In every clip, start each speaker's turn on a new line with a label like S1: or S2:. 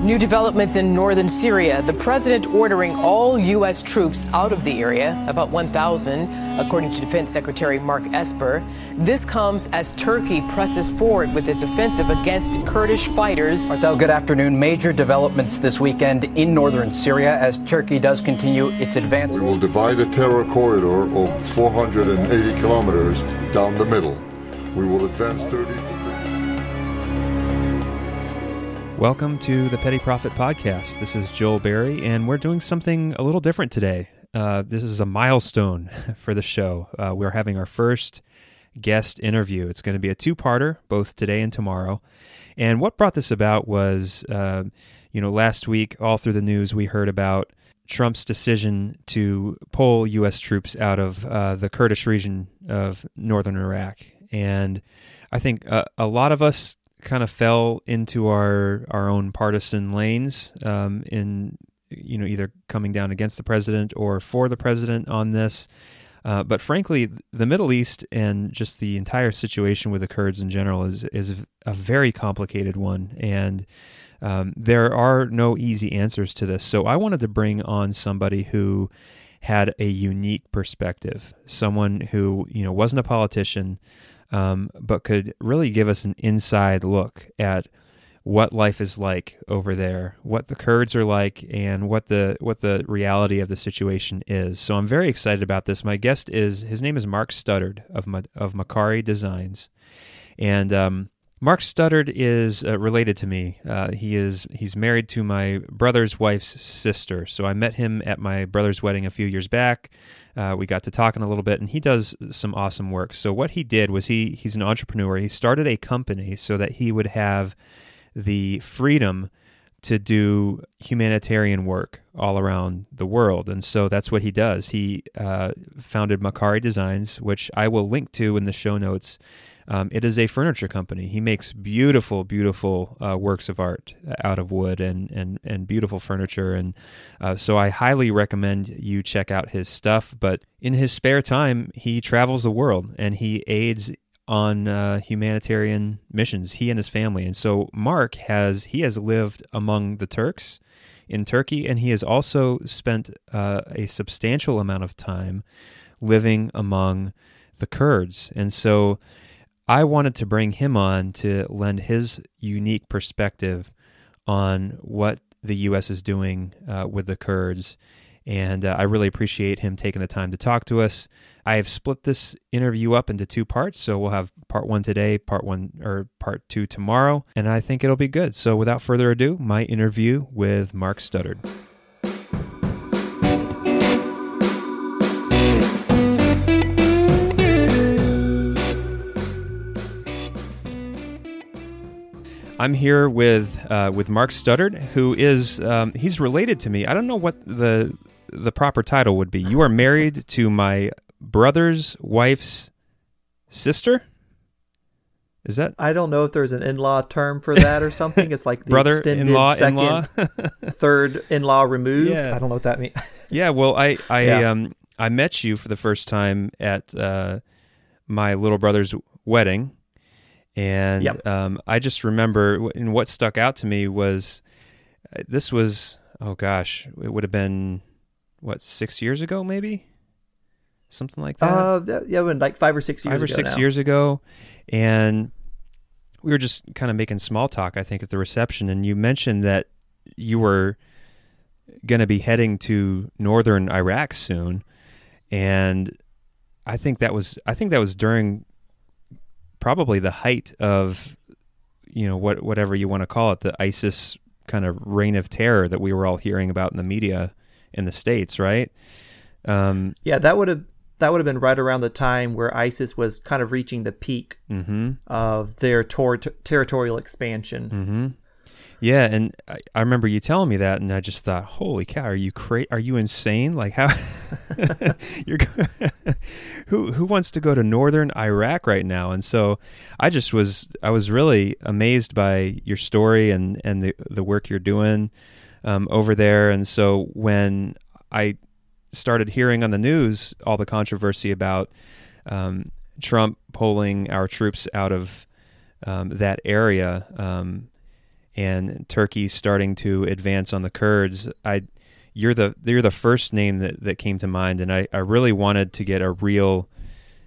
S1: New developments in northern Syria. The president ordering all U.S. troops out of the area, about 1,000, according to Defense Secretary Mark Esper. This comes as Turkey presses forward with its offensive against Kurdish fighters.
S2: Marthel, good afternoon. Major developments this weekend in northern Syria as Turkey does continue its advance.
S3: We will divide the terror corridor of 480 kilometers down the middle. We will advance 30
S4: Welcome to the Petty Profit Podcast. This is Joel Berry, and we're doing something a little different today. Uh, this is a milestone for the show. Uh, we're having our first guest interview. It's going to be a two parter, both today and tomorrow. And what brought this about was, uh, you know, last week, all through the news, we heard about Trump's decision to pull U.S. troops out of uh, the Kurdish region of northern Iraq. And I think uh, a lot of us kind of fell into our our own partisan lanes um, in you know either coming down against the president or for the president on this. Uh, but frankly, the Middle East and just the entire situation with the Kurds in general is is a very complicated one, and um, there are no easy answers to this. So I wanted to bring on somebody who had a unique perspective, someone who you know wasn't a politician, um, but could really give us an inside look at what life is like over there, what the Kurds are like, and what the what the reality of the situation is. So I'm very excited about this. My guest is his name is Mark Studdard of of Makari Designs, and um, Mark Studdard is uh, related to me. Uh, he is he's married to my brother's wife's sister. So I met him at my brother's wedding a few years back. Uh, we got to talking a little bit, and he does some awesome work. So what he did was he he's an entrepreneur. He started a company so that he would have the freedom to do humanitarian work all around the world, and so that's what he does. He uh, founded Makari Designs, which I will link to in the show notes. Um, it is a furniture company. He makes beautiful, beautiful uh, works of art out of wood and and and beautiful furniture. And uh, so I highly recommend you check out his stuff. But in his spare time, he travels the world and he aids on uh, humanitarian missions. He and his family. And so Mark has he has lived among the Turks in Turkey, and he has also spent uh, a substantial amount of time living among the Kurds. And so I wanted to bring him on to lend his unique perspective on what the U.S. is doing uh, with the Kurds. And uh, I really appreciate him taking the time to talk to us. I have split this interview up into two parts. So we'll have part one today, part one or part two tomorrow. And I think it'll be good. So without further ado, my interview with Mark Studdard. I'm here with uh, with Mark Studdard, who is um, he's related to me. I don't know what the the proper title would be. You are married to my brother's wife's sister. Is that?
S5: I don't know if there's an in-law term for that or something. It's like the
S4: brother
S5: extended
S4: in-law
S5: second,
S4: in-law.
S5: third in-law removed.
S4: Yeah.
S5: I don't know what that means.
S4: yeah. Well, I I
S5: Yeah.
S4: um I met you for the first time at uh, my little brother's wedding, and
S5: Yep.
S4: um, I just remember, and what stuck out to me was uh, this was oh gosh, it would have been what six years ago, maybe something like that.
S5: Uh, that, yeah, when like five or six years
S4: five or six
S5: now.
S4: years ago, and we were just kind of making small talk. I think at the reception, and you mentioned that you were going to be heading to northern Iraq soon, and I think that was I think that was during probably the height of you know what whatever you want to call it, the ISIS kind of reign of terror that we were all hearing about in the media in the states, right? Um,
S5: Yeah, that would have that would have been right around the time where ISIS was kind of reaching the peak
S4: mhm.
S5: of their tor- territorial expansion.
S4: hmm Yeah, and I, I remember you telling me that, and I just thought, "Holy cow, are you cra- Are you insane? Like how? you're who who wants to go to northern Iraq right now?" And so I just was I was really amazed by your story and and the the work you're doing um, over there. And so when I started hearing on the news all the controversy about um, Trump pulling our troops out of um, that area. Um, and Turkey starting to advance on the Kurds, I you're the you're the first name that, that came to mind, and I, I really wanted to get a real,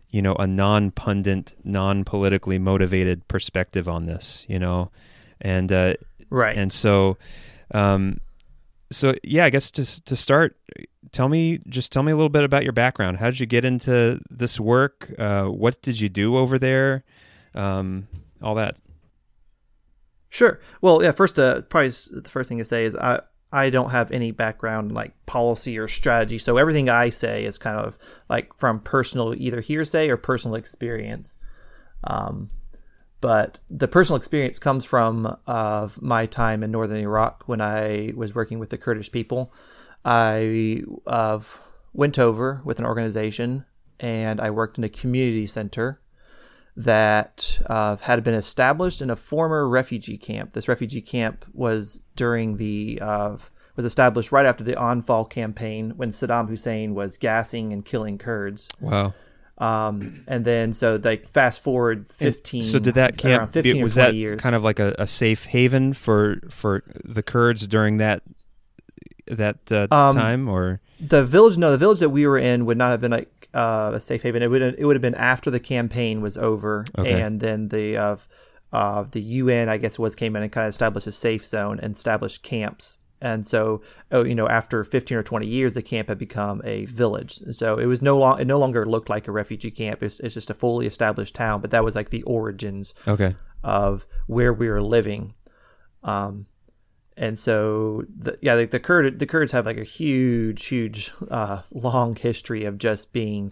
S4: you know, a non pundit, non politically motivated perspective on this, you know, and uh,
S5: right,
S4: and so, um, so yeah, I guess to to start, tell me just tell me a little bit about your background. How did you get into this work? Uh, what did you do over there? Um, all that.
S5: Sure. Well, yeah. First, uh, probably the first thing to say is I I don't have any background in, like policy or strategy, so everything I say is kind of like from personal either hearsay or personal experience. Um, but the personal experience comes from uh, my time in northern Iraq when I was working with the Kurdish people. I uh, went over with an organization and I worked in a community center that uh, had been established in a former refugee camp. This refugee camp was during the uh, was established right after the Anfal campaign when Saddam Hussein was gassing and killing Kurds.
S4: Wow.
S5: Um, and then so like fast forward fifteen.
S4: And so did that camp
S5: 15
S4: was that
S5: years.
S4: kind of like a, a, safe haven for for the Kurds during that that uh, um, time or
S5: the village? No, the village that we were in would not have been like uh, a safe haven. It would it would have been after the campaign was over, okay. and then the uh, uh, the UN I guess was came in and kind of established a safe zone and established camps. And so, oh, you know, after 15 or 20 years, the camp had become a village. And so it was no long, it no longer looked like a refugee camp. It's, it's just a fully established town. But that was like the origins
S4: okay.
S5: of where we were living. Um, and so the, yeah the, the Kurd the Kurds have like a huge huge uh, long history of just being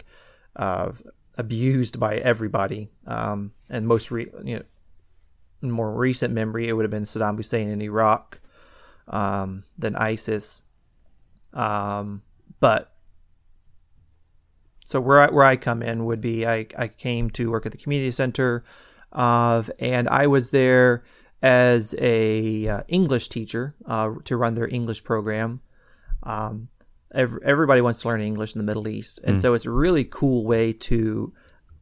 S5: uh, abused by everybody. Um, and most re, you know more recent memory it would have been Saddam Hussein in Iraq um, then ISIS. Um, but so where I, where I come in would be I, I came to work at the community center uh, and I was there as a uh, English teacher uh, to run their English program. Um, every, everybody wants to learn English in the Middle East, and mm. so it's a really cool way to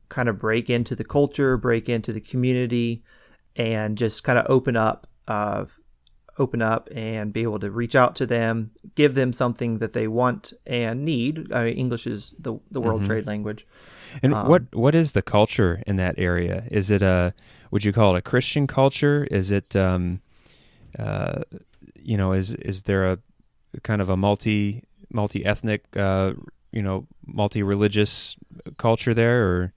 S5: kind of break into the culture, break into the community, and just kind of open up, uh, open up, and be able to reach out to them, give them something that they want and need. I mean, English is the the world mm-hmm. trade language.
S4: And um, what what is the culture in that area? Is it a would you call it a Christian culture? Is it um, uh, you know is is there a kind of a multi multi ethnic uh, you know multi religious culture there or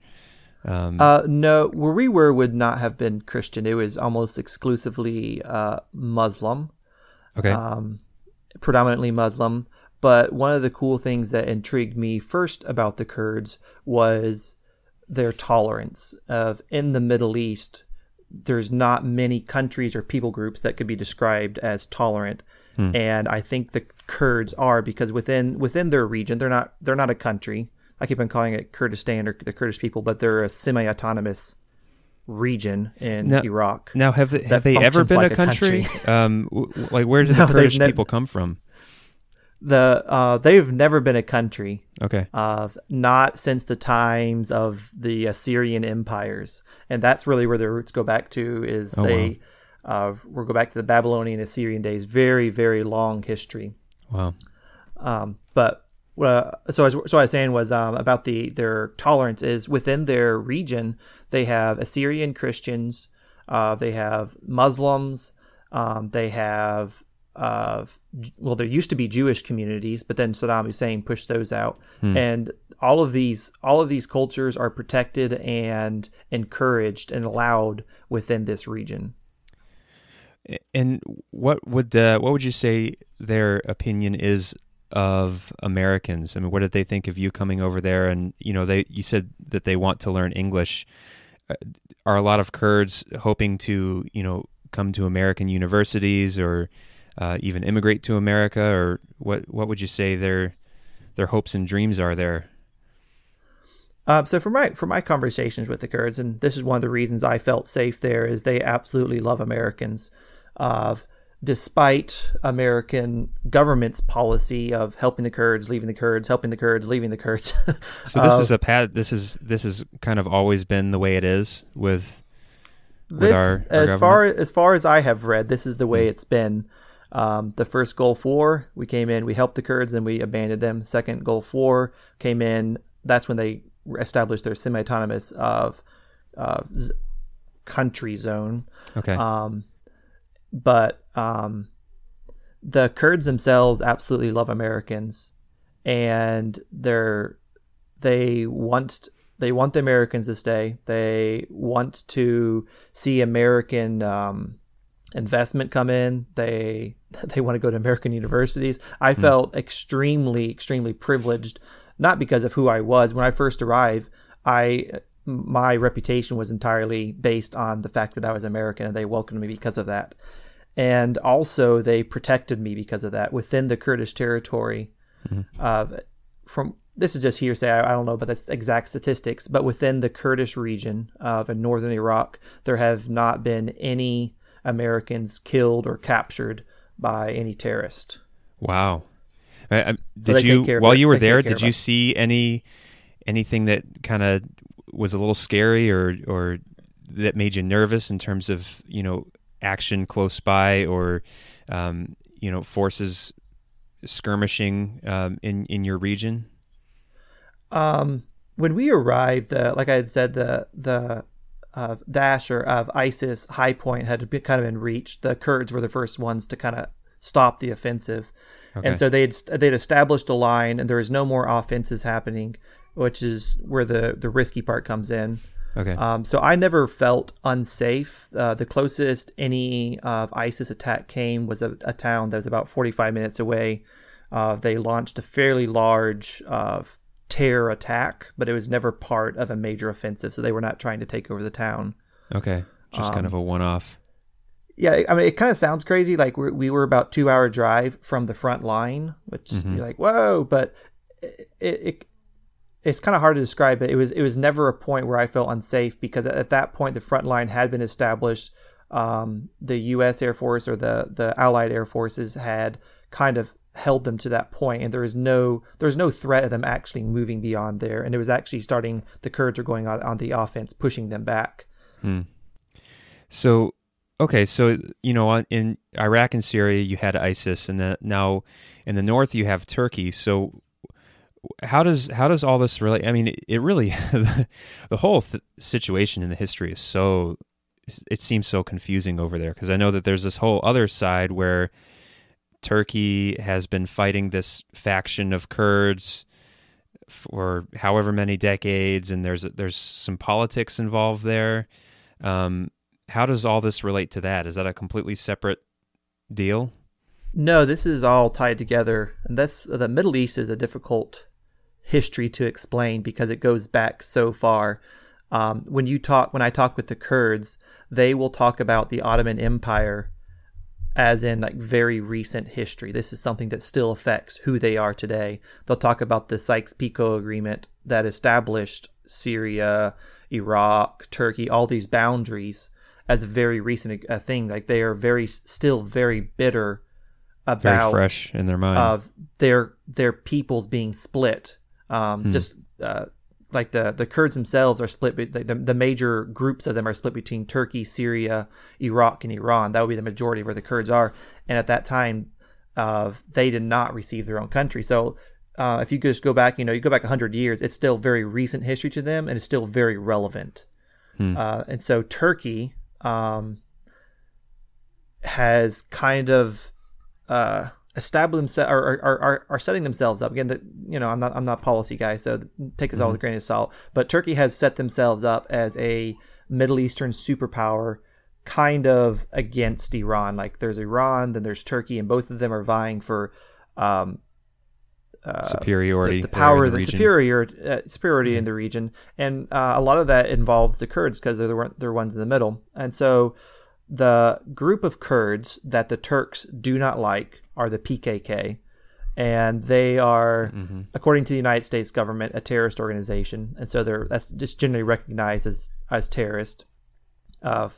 S5: um, uh, no, where we were would not have been Christian. It was almost exclusively uh, Muslim.
S4: Okay.
S5: Um, predominantly Muslim. But one of the cool things that intrigued me first about the Kurds was their tolerance of in the Middle East there's not many countries or people groups that could be described as tolerant hmm. and I think the Kurds are because within within their region they're not they're not a country I keep on calling it Kurdistan or the Kurdish people but they're a semi-autonomous region in
S4: now,
S5: Iraq.
S4: Now have they, have they ever been like a country? Country. um, like where did no, the Kurdish people come from?
S5: The uh, they've never been a country.
S4: Okay.
S5: Uh, not since the times of the Assyrian empires, and that's really where their roots go back to. Is oh, they wow. uh, we'll go back to the Babylonian Assyrian days. Very very long history.
S4: Wow.
S5: Um, but uh, so as so I was saying was um, about the their tolerance is within their region. They have Assyrian Christians. Uh, they have Muslims. Um, they have of well, there used to be Jewish communities, but then Saddam Hussein pushed those out, hmm. and all of these all of these cultures are protected and encouraged and allowed within this region.
S4: And what would uh, what would you say their opinion is of Americans? I mean, what did they think of you coming over there? And you know, they you said that they want to learn English. Uh, are a lot of Kurds hoping to you know come to American universities or uh, even immigrate to America, or what what would you say their their hopes and dreams are there?
S5: Uh, so for my for my conversations with the Kurds, and this is one of the reasons I felt safe there, is they absolutely love Americans. Uh, despite American government's policy of helping the Kurds, leaving the Kurds, helping the Kurds, leaving the Kurds.
S4: so this uh, is a pad. This is this has kind of always been the way it is with with
S5: this,
S4: our, our
S5: as
S4: government?
S5: far as far as I have read, this is the way it's been. Um, the first Gulf War, we came in, we helped the Kurds, then we abandoned them. Second Gulf War came in. That's when they established their semi-autonomous of uh, z- country zone.
S4: okay.
S5: Um, but um, the Kurds themselves absolutely love Americans, and they're they want they want the Americans to stay. They want to see American um, investment come in. They they want to go to American universities. I hmm. felt extremely extremely privileged, not because of who I was when I first arrived. I my reputation was entirely based on the fact that I was American, and they welcomed me because of that. And also, they protected me because of that within the Kurdish territory. Hmm. Of from this is just hearsay. I, I don't know, but that's exact statistics. But within the Kurdish region of in northern Iraq, there have not been any Americans killed or captured by any terrorist.
S4: Wow. I, I,
S5: So
S4: did
S5: they
S4: you while you were there? Did you see any anything that kind of was a little scary or or that made you nervous in terms of you know action close by or um, you know forces skirmishing um, in in your region?
S5: Um, when we arrived, uh, like I had said, the the uh, Daesh or of ISIS high point had been, kind of been reached. The Kurds were the first ones to kind of stop the offensive,
S4: Okay.
S5: and so they'd they'd established a line, and there was no more offenses happening, which is where the the risky part comes in.
S4: Okay.
S5: Um, so I never felt unsafe. Uh, the closest any of ISIS attack came was a, a town that was about 45 minutes away. Uh, they launched a fairly large uh, terror attack, but it was never part of a major offensive. So they were not trying to take over the town.
S4: okay. Just kind of
S5: um,
S4: a one off.
S5: Yeah, I mean, it kind of sounds crazy. Like we're, we were about two hour drive from the front line, which
S4: Mhm.
S5: you're like, whoa, but it, it it's kind of hard to describe But It was it was never a point where I felt unsafe because at that point the front line had been established. Um, the U.S. Air Force or the the Allied Air Forces had kind of held them to that point, and there was no there was no threat of them actually moving beyond there. And it was actually starting. The Kurds are going on, on the offense, pushing them back. Hmm.
S4: So, okay, so you know, in Iraq and Syria, you had ISIS, and now in the north you have Turkey. So, how does how does all this relate? I mean, it, it really the whole th- situation in the history is so it seems so confusing over there because I know that there's this whole other side where Turkey has been fighting this faction of Kurds for however many decades, and there's there's some politics involved there. Um, how does all this relate to that? Is that a completely separate deal?
S5: No, this is all tied together, and that's the Middle East is a difficult history to explain because it goes back so far. Um, when you talk, when I talk with the Kurds, they will talk about the Ottoman Empire as in like very recent history. This is something that still affects who they are today. They'll talk about the Sykes-Picot Agreement that established Syria, Iraq, Turkey, all these boundaries as a very recent uh, thing. Like they are very still very bitter about Very
S4: fresh in their mind.
S5: of their their peoples being split. Um,
S4: Hmm.
S5: Just uh, like the the Kurds themselves are split. The, the major groups of them are split between Turkey, Syria, Iraq, and Iran. That would be the majority of where the Kurds are. And at that time, uh, they did not receive their own country. So. Uh, if you just go back, you know, you go back 100 years, it's still very recent history to them and it's still very relevant.
S4: Hmm.
S5: Uh, and so Turkey um, has kind of established themselves or are, are, are setting themselves up again. That you know, I'm not I'm not policy guy, so take this all with a grain of salt. But Turkey has set themselves up as a Middle Eastern superpower, kind of against Iran. Like there's Iran, then there's Turkey, and both of them are vying for um, uh,
S4: Superiority.
S5: the, the power, the,
S4: region.
S5: superior uh, superiority in the region, and uh, a lot of that involves the Kurds because they're the they're ones in the middle, and so the group of Kurds that the Turks do not like are the PKK, and they are,
S4: Mm-hmm.
S5: according to the United States government, a terrorist organization, and so they're that's just generally recognized as as terrorist. Uh,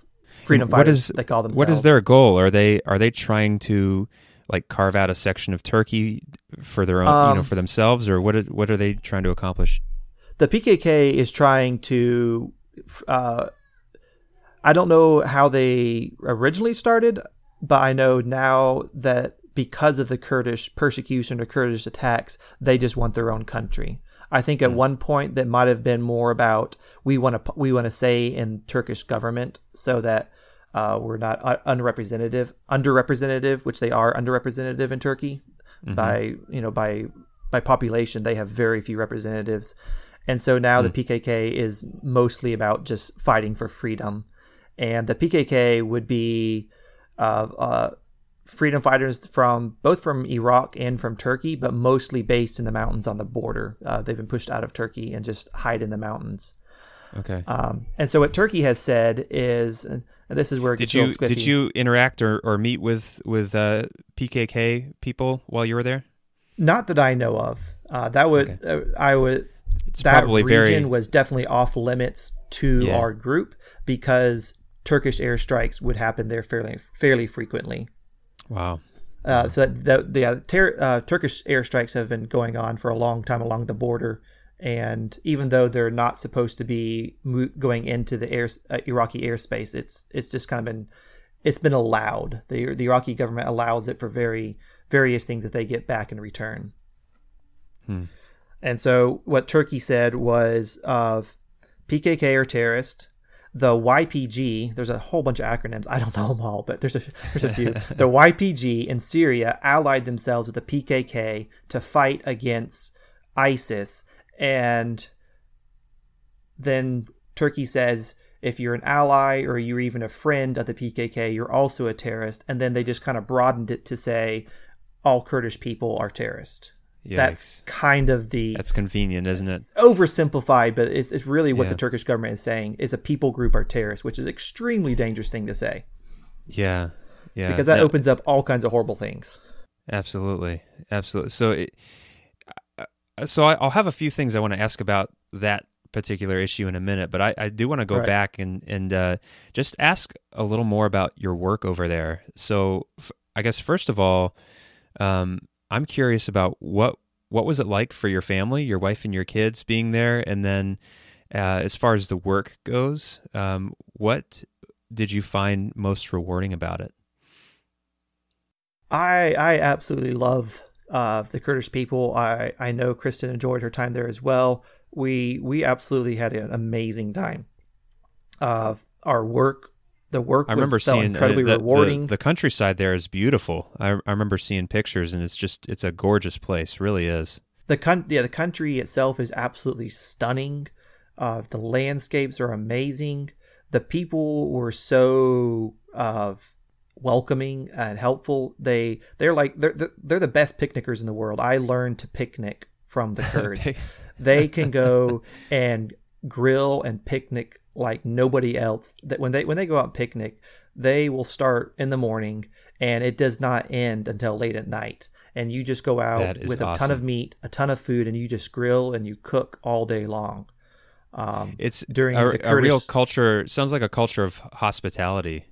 S5: freedom
S4: What
S5: fighters,
S4: is
S5: they call themselves.
S4: what is their goal? Are they are they trying to like carve out a section of Turkey for their own, you know,
S5: Um,
S4: for themselves, or what? Are, what are they trying to accomplish?
S5: the PKK is trying to. Uh, I don't know how they originally started, but I know now that because of the Kurdish persecution or Kurdish attacks, they just want their own country. I think at one point that might have been more about we want to we want to say in Turkish government so that uh, we're not unrepresentative, underrepresentative, which they are underrepresentative in Turkey mm-hmm. by you know by by population. They have very few representatives, and so now mm. the PKK is mostly about just fighting for freedom, and the PKK would be uh, uh, freedom fighters from both from Iraq and from Turkey, but mostly based in the mountains on the border. Uh, they've been pushed out of Turkey and just hide in the mountains.
S4: Okay.
S5: Um, and so what Turkey has said is, and this is where it
S4: did you did you interact or, or meet with with uh, PKK people while you were there?
S5: Not that I know of. Uh, that would okay. uh, I would. It's that region very... was definitely off limits to yeah. our group because Turkish airstrikes would happen there fairly fairly frequently.
S4: Wow.
S5: Uh, so that the, the uh, ter- uh, Turkish airstrikes have been going on for a long time along the border, and even though they're not supposed to be mo- going into the air, uh, Iraqi airspace, it's it's just kind of been it's been allowed. The the Iraqi government allows it for very various things that they get back in return. Hmm. And so what Turkey said was of PKK are terrorist, the YPG, there's a whole bunch of acronyms. I don't know them all, but there's a there's a few. the YPG in Syria allied themselves with the PKK to fight against ISIS, and then Turkey says if you're an ally or you're even a friend of the PKK, you're also a terrorist. And then they just kind of broadened it to say all Kurdish people are terrorists. Yikes. That's kind of the.
S4: That's convenient, isn't it?
S5: It's oversimplified, but it's, it's really what yeah. the Turkish government is saying is a people group are terrorists, which is extremely dangerous thing to say.
S4: Yeah, yeah.
S5: Because that, that opens up all kinds of horrible things.
S4: Absolutely, absolutely. So, it, so I, will have a few things I want to ask about that particular issue in a minute, but I, I do want to go right. back and and uh, just ask a little more about your work over there. So, f- I guess first of all. Um, I'm curious about what what was it like for your family, your wife and your kids being there, and then uh, as far as the work goes, um, what did you find most rewarding about it?
S5: I I absolutely love uh, the Kurdish people. I I know Kristen enjoyed her time there as well. We we absolutely had an amazing time. Uh, our work the work I remember seeing uh, incredibly
S4: the,
S5: rewarding.
S4: The, the, countryside there is beautiful. I, I remember seeing pictures, and it's just it's a gorgeous place. Really is.
S5: The con- yeah, the country itself is absolutely stunning. Uh, the landscapes are amazing. The people were so uh, welcoming and helpful. They they're like they're they're the best picnickers in the world. I learned to picnic from the Kurds. they can go and grill and picnic like nobody else. That when they when they go out and picnic, they will start in the morning and it does not end until late at night. And you just go out with a ton of meat, a ton of food, and you just grill and you cook all day long.
S4: Um, it's during a, Kurdish... a, real culture. Sounds like a culture of hospitality.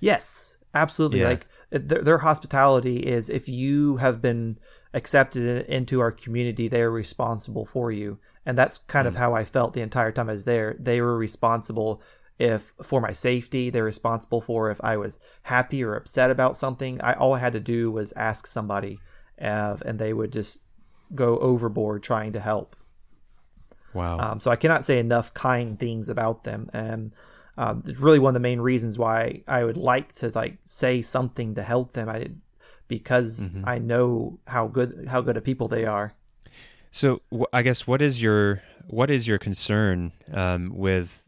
S5: Yes, absolutely. Yeah. Like their, their hospitality is if you have been accepted into our community, they are responsible for you. And that's kind mm. of how I felt the entire time I was there. They were responsible if for my safety, they're responsible for if I was happy or upset about something. I all I had to do was ask somebody, uh, and they would just go overboard trying to help.
S4: Wow.
S5: Um, so I cannot say enough kind things about them, and um, it's really one of the main reasons why I would like to like say something to help them. I because mm-hmm. I know how good how good a people they are.
S4: So I guess what is your what is your concern um, with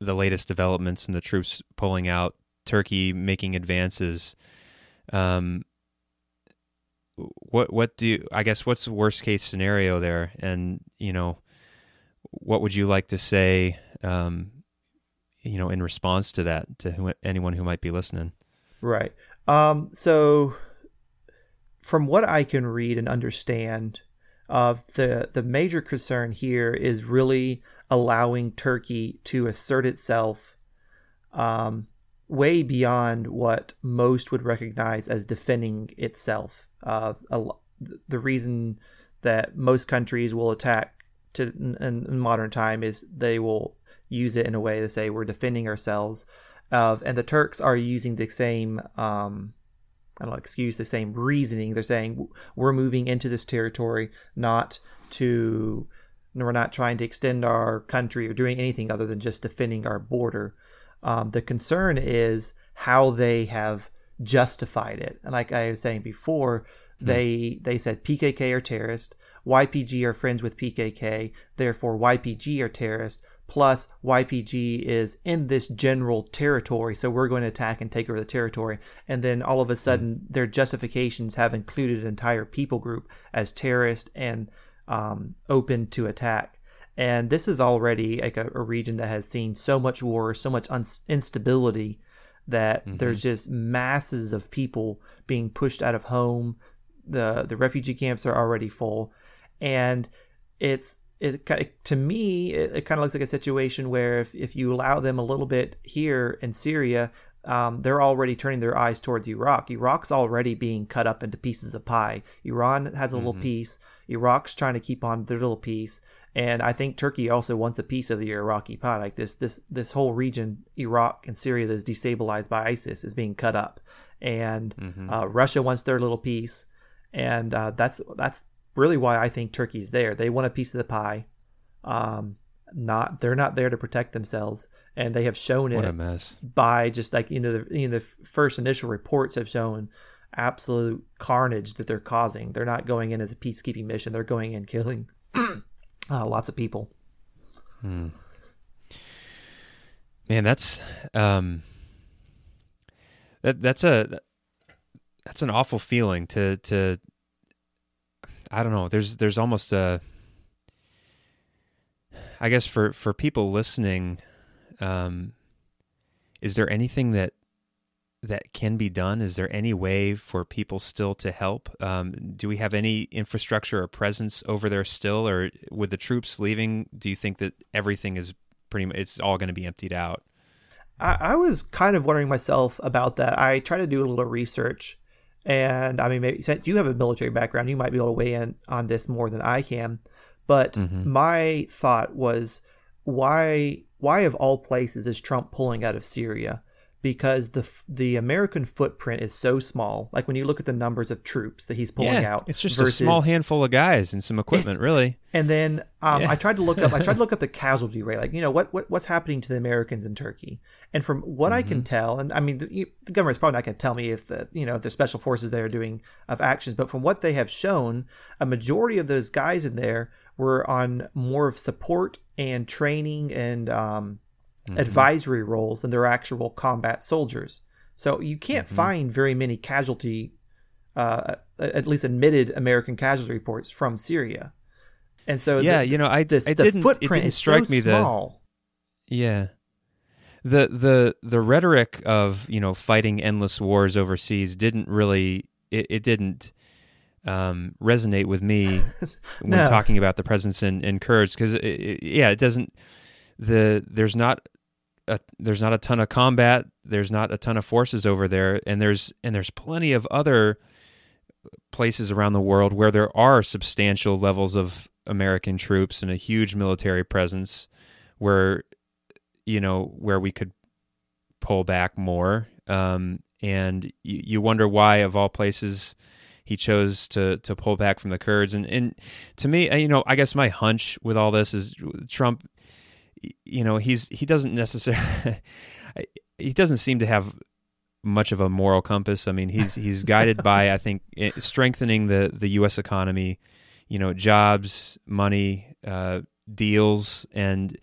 S4: the latest developments and the troops pulling out, Turkey making advances? Um, what what do you, I guess what's the worst case scenario there? And you know, what would you like to say? Um, you know, in response to that, to who, anyone who might be listening.
S5: Right. Um, so from what I can read and understand, uh, the the major concern here is really allowing Turkey to assert itself um, way beyond what most would recognize as defending itself. Uh, a, the reason that most countries will attack to in, in modern time is they will use it in a way to say we're defending ourselves of and the Turks are using the same um, I don't excuse the same reasoning. They're saying we're moving into this territory not to we're not trying to extend our country or doing anything other than just defending our border. Um, the concern is how they have justified it. And like I was saying before, hmm. they they said PKK are terrorists, YPG are friends with PKK, therefore YPG are terrorists. Plus, YPG is in this general territory, so we're going to attack and take over the territory. And then all of a sudden, mm. their justifications have included an entire people group as terrorist and um, open to attack. And this is already like a, a, region that has seen so much war, so much un- instability that mm-hmm. there's just masses of people being pushed out of home. The the refugee camps are already full, and it's it to me it, it kind of looks like a situation where if, if you allow them a little bit here in Syria, um, they're already turning their eyes towards Iraq. Iraq's already being cut up into pieces of pie. Iran has a mm-hmm. little piece. Iraq's trying to keep on their little piece, and I think Turkey also wants a piece of the Iraqi pie. Like this, this, this whole region, Iraq and Syria, that is destabilized by ISIS, is being cut up, and mm-hmm. uh, Russia wants their little piece, and uh, that's that's really why I think Turkey's there. They want a piece of the pie. Um, not they're not there to protect themselves, and they have shown
S4: what
S5: it
S4: a mess.
S5: by just like you know the you know, the first initial reports have shown absolute carnage that they're causing. They're not going in as a peacekeeping mission. They're going in killing uh, lots of people.
S4: Hmm. Man, that's um, that that's a that's an awful feeling to to I don't know. There's there's almost a I guess for for people listening, um, is there anything that that can be done? Is there any way for people still to help? Um, do we have any infrastructure or presence over there still, or with the troops leaving, do you think that everything is pretty much it's all going to be emptied out?
S5: I, I was kind of wondering myself about that. I tried to do a little research and I mean, maybe since you have a military background, you might be able to weigh in on this more than I can. But mm-hmm. my thought was, why, why of all places is Trump pulling out of Syria? Because the the American footprint is so small. Like when you look at the numbers of troops that he's pulling
S4: yeah,
S5: out,
S4: it's just versus, a small handful of guys and some equipment, really.
S5: And then um, yeah. I tried to look up. I tried to look up the casualty rate. Like you know what, what what's happening to the Americans in Turkey. And from what mm-hmm. I can mm-hmm. tell, and I mean the, the government's probably not going to tell me if the you know if the special forces there are doing of actions, but from what they have shown, a majority of those guys in there were on more of support and training and um, mm-hmm. advisory roles than their actual combat soldiers. So you can't mm-hmm. find very many casualty, uh, at least admitted American casualty reports from Syria. And so
S4: yeah, the, you know, I, this, I didn't it didn't strike
S5: so
S4: me
S5: small.
S4: that yeah the the the rhetoric of you know fighting endless wars overseas didn't really it, it didn't um, resonate with me when no. talking about the presence in, in Kurds because yeah it doesn't the there's not a, there's not a ton of combat. There's not a ton of forces over there, and there's and there's plenty of other places around the world where there are substantial levels of American troops and a huge military presence, where you know where we could pull back more. Um, and you, you wonder why, of all places, he chose to to pull back from the Kurds. And and to me, you know, I guess my hunch with all this is Trump you know he's he doesn't necessarily he doesn't seem to have much of a moral compass. I mean, he's he's guided by I think strengthening the the U.S. economy, you know, jobs, money, uh, deals, and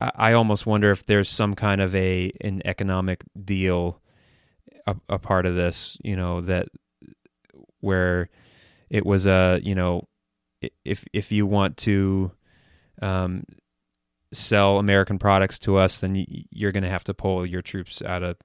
S4: I, I, almost wonder if there's some kind of a an economic deal a, a part of this. You know that where it was a you know if if you want to um, sell American products to us, then you're going to have to pull your troops out of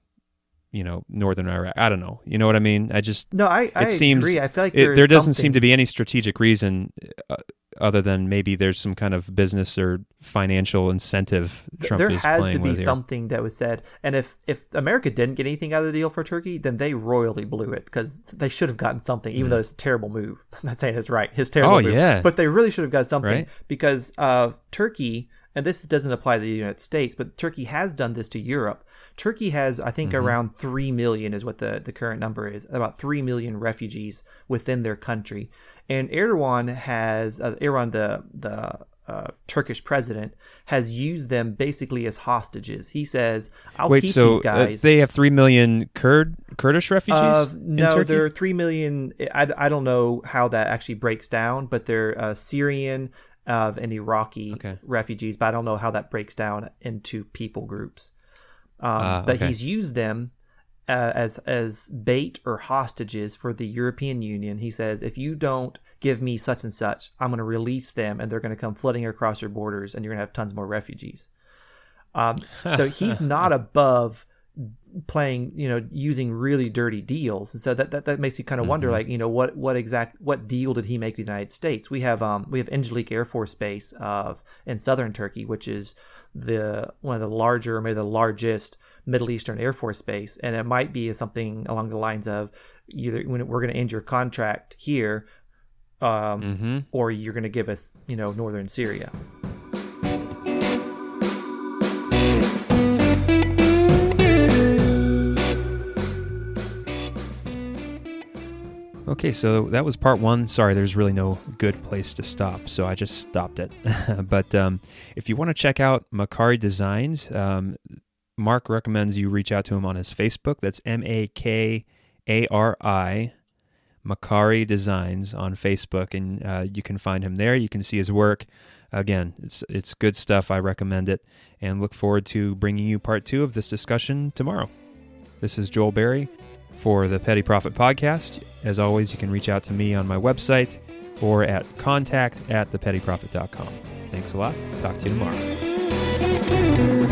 S4: you know northern Iraq. I don't know. You know what I mean? I just
S5: no. I I seems, agree. I feel like
S4: it, there doesn't seem to be any strategic reason uh, other than maybe there's some kind of business or financial incentive. Trump
S5: there
S4: has
S5: to be
S4: something
S5: that was said, and if if America didn't get anything out of the deal for Turkey, then they royally blew it because they should have gotten something, even mm. though it's a terrible move. I'm not saying it's right. His terrible
S4: oh,
S5: move,
S4: yeah.
S5: but they really should have got something
S4: right?
S5: because uh, Turkey and this doesn't apply to the United States, but Turkey has done this to Europe. Turkey has, I think, mm-hmm. around three million is what the the current number is. About three million refugees within their country, and Erdogan has uh, Erdogan the the uh, Turkish president has used them basically as hostages. He says, "I'll
S4: Wait,
S5: keep
S4: so
S5: these guys."
S4: Uh, they have three million Kurd Kurdish refugees. Uh,
S5: no, there are three million. I, I don't know how that actually breaks down, but they're uh, Syrian uh, and Iraqi okay. refugees. But I don't know how that breaks down into people groups. Um, but okay. he's used them uh, as as bait or hostages for the European Union. He says, if you don't give me such and such, I'm going to release them, and they're going to come flooding across your borders, and you're going to have tons more refugees. Um, so he's not above playing, you know, using really dirty deals, and so that that, that makes you kind of mm-hmm. wonder, like, you know, what what exact what deal did he make with the United States? We have um we have Incirlik Air Force Base of in southern Turkey, which is the one of the larger, maybe the largest Middle Eastern Air Force Base, and it might be something along the lines of either when we're going to end your contract here, um, mm-hmm. or you're going to give us, you know, northern Syria.
S4: Okay, so that was part one. Sorry, there's really no good place to stop, so I just stopped it. but um, if you want to check out Makari Designs, um, Mark recommends you reach out to him on his Facebook. That's M A K A R I, Makari Designs on Facebook, and uh, you can find him there. You can see his work. Again, it's it's good stuff. I recommend it, and look forward to bringing you part two of this discussion tomorrow. This is Joel Berry for the Petty Profit Podcast. As always, you can reach out to me on my website or at contact at thepettyprofit.com. Thanks a lot. Talk to you tomorrow.